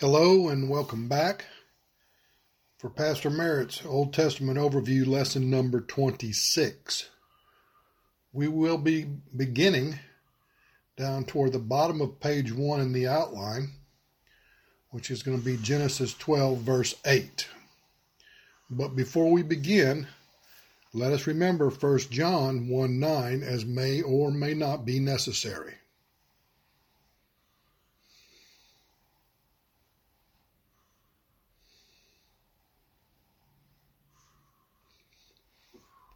Hello and welcome back for Pastor Merritt's Old Testament Overview lesson number 26. We will be beginning down toward the bottom of page 1 in the outline, which is going to be Genesis 12, verse 8. But before we begin, let us remember 1 John 1 9 as may or may not be necessary.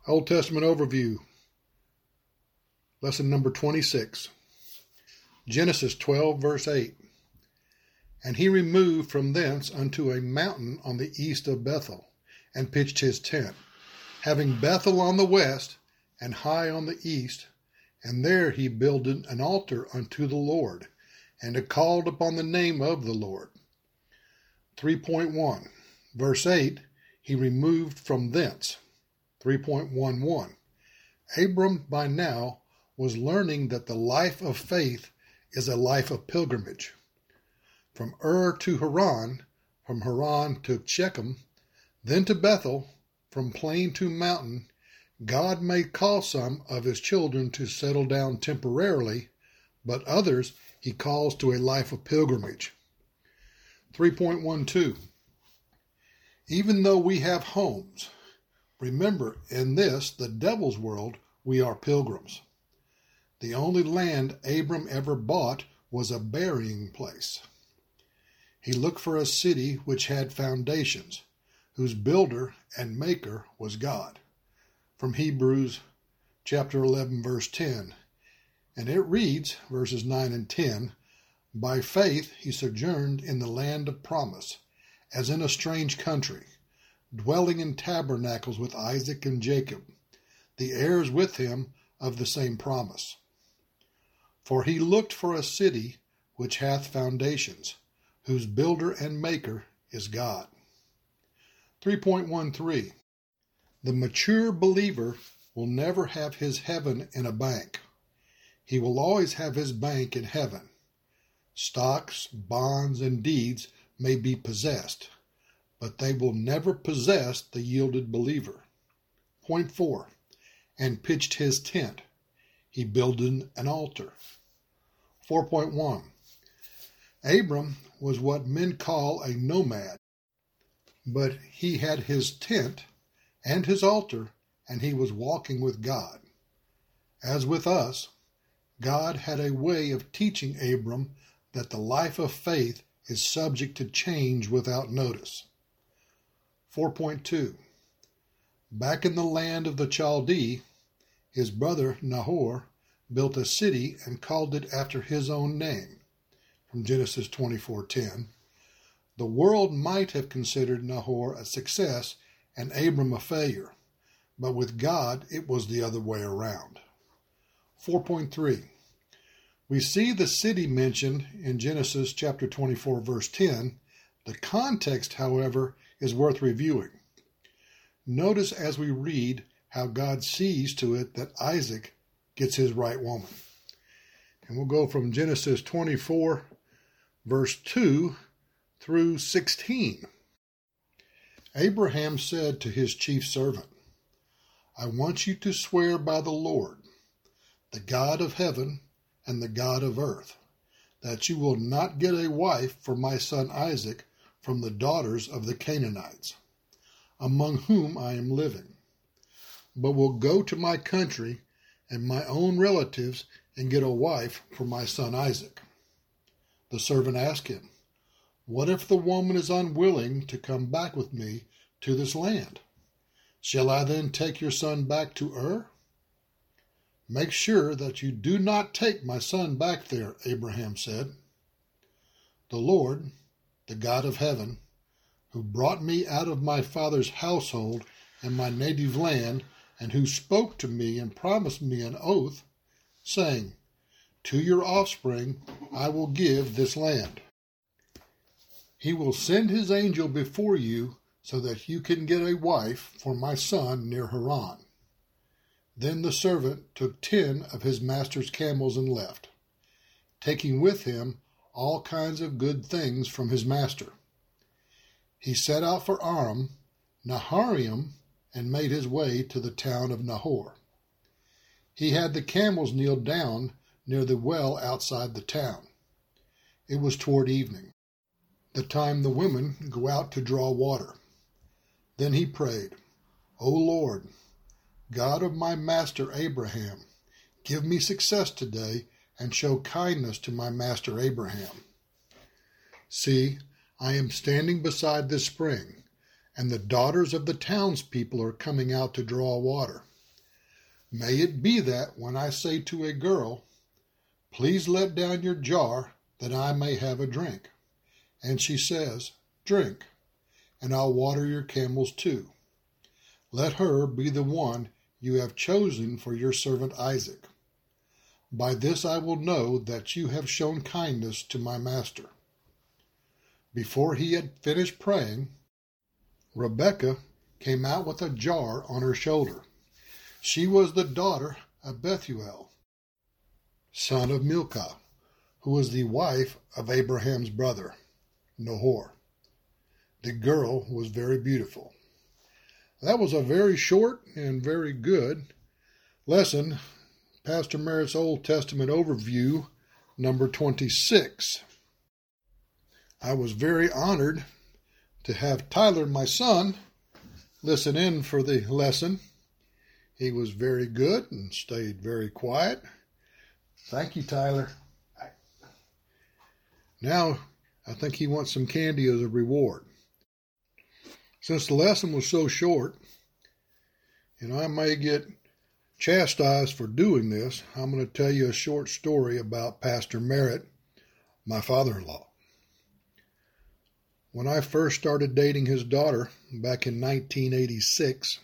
Old Testament Overview, Lesson number 26. Genesis 12, verse 8. And he removed from thence unto a mountain on the east of Bethel, and pitched his tent, having Bethel on the west, and Hai on the east, and there he builded an altar unto the Lord, and called upon the name of the Lord. 3.1. Verse 8. He removed from thence. 3.11 Abram by now was learning that the life of faith is a life of pilgrimage. From Ur to Haran, from Haran to Shechem, then to Bethel, from plain to mountain, God may call some of his children to settle down temporarily, but others he calls to a life of pilgrimage. 3.12 Even though we have homes, Remember, in this, the devil's world, we are pilgrims. The only land Abram ever bought was a burying place. He looked for a city which had foundations, whose builder and maker was God. From Hebrews chapter 11, verse 10. And it reads, verses 9 and 10 By faith he sojourned in the land of promise, as in a strange country dwelling in tabernacles with Isaac and Jacob, the heirs with him of the same promise. For he looked for a city which hath foundations, whose builder and maker is God. 3.13 The mature believer will never have his heaven in a bank. He will always have his bank in heaven. Stocks, bonds, and deeds may be possessed but they will never possess the yielded believer. Point 4. And pitched his tent. He builded an altar. 4.1. Abram was what men call a nomad, but he had his tent and his altar, and he was walking with God. As with us, God had a way of teaching Abram that the life of faith is subject to change without notice. 4.2 Back in the land of the Chaldee, his brother Nahor built a city and called it after his own name. From Genesis 24:10. The world might have considered Nahor a success and Abram a failure, but with God it was the other way around. 4.3 We see the city mentioned in Genesis chapter 24 verse 10. The context, however, is worth reviewing. Notice as we read how God sees to it that Isaac gets his right woman. And we'll go from Genesis 24, verse 2 through 16. Abraham said to his chief servant, I want you to swear by the Lord, the God of heaven and the God of earth, that you will not get a wife for my son Isaac from the daughters of the Canaanites, among whom I am living, but will go to my country and my own relatives and get a wife for my son Isaac. The servant asked him, What if the woman is unwilling to come back with me to this land? Shall I then take your son back to Ur? Make sure that you do not take my son back there, Abraham said. The Lord, the God of heaven, who brought me out of my father's household and my native land, and who spoke to me and promised me an oath, saying, To your offspring I will give this land. He will send his angel before you so that you can get a wife for my son near Haran. Then the servant took ten of his master's camels and left, taking with him all kinds of good things from his master. He set out for Aram, Naharaim, and made his way to the town of Nahor. He had the camels kneel down near the well outside the town. It was toward evening, the time the women go out to draw water. Then he prayed, O Lord, God of my master Abraham, give me success today and show kindness to my master Abraham. See, I am standing beside this spring, and the daughters of the townspeople are coming out to draw water. May it be that when I say to a girl, Please let down your jar that I may have a drink, and she says, Drink, and I'll water your camels too. Let her be the one you have chosen for your servant Isaac. By this I will know that you have shown kindness to my master. Before he had finished praying, Rebekah came out with a jar on her shoulder. She was the daughter of Bethuel, son of Milcah, who was the wife of Abraham's brother, Nahor. The girl was very beautiful. That was a very short and very good lesson Pastor Merritt's Old Testament Overview, number 26. I was very honored to have Tyler, my son, listen in for the lesson. He was very good and stayed very quiet. Thank you, Tyler. Now, I think he wants some candy as a reward. Since the lesson was so short, and I may get chastised for doing this, I'm going to tell you a short story about Pastor Merritt, my father in law. When I first started dating his daughter back in 1986,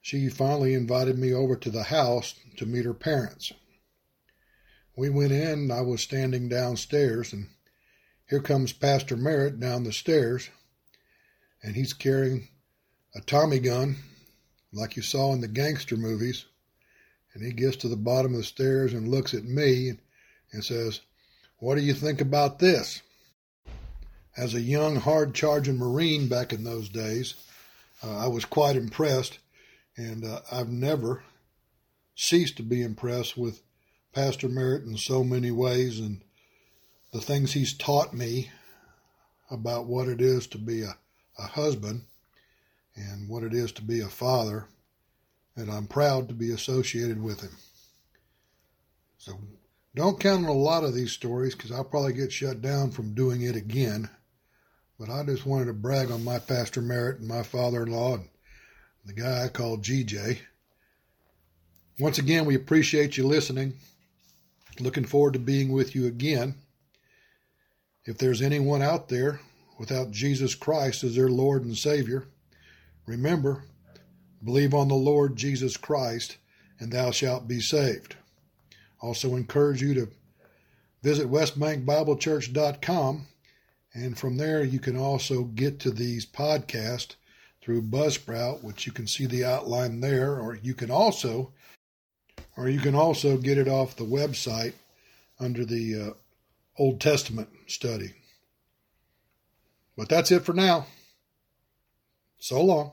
she finally invited me over to the house to meet her parents. We went in, I was standing downstairs, and here comes Pastor Merritt down the stairs, and he's carrying a Tommy gun like you saw in the gangster movies. And he gets to the bottom of the stairs and looks at me and says, What do you think about this? As a young, hard charging Marine back in those days, uh, I was quite impressed, and uh, I've never ceased to be impressed with Pastor Merritt in so many ways and the things he's taught me about what it is to be a, a husband and what it is to be a father, and I'm proud to be associated with him. So don't count on a lot of these stories because I'll probably get shut down from doing it again. But I just wanted to brag on my Pastor Merritt and my father in law and the guy I call GJ. Once again, we appreciate you listening. Looking forward to being with you again. If there's anyone out there without Jesus Christ as their Lord and Savior, Remember, believe on the Lord Jesus Christ, and thou shalt be saved. Also, encourage you to visit westbankbiblechurch.com, and from there you can also get to these podcasts through Buzzsprout, which you can see the outline there, or you can also, or you can also get it off the website under the uh, Old Testament study. But that's it for now. So long.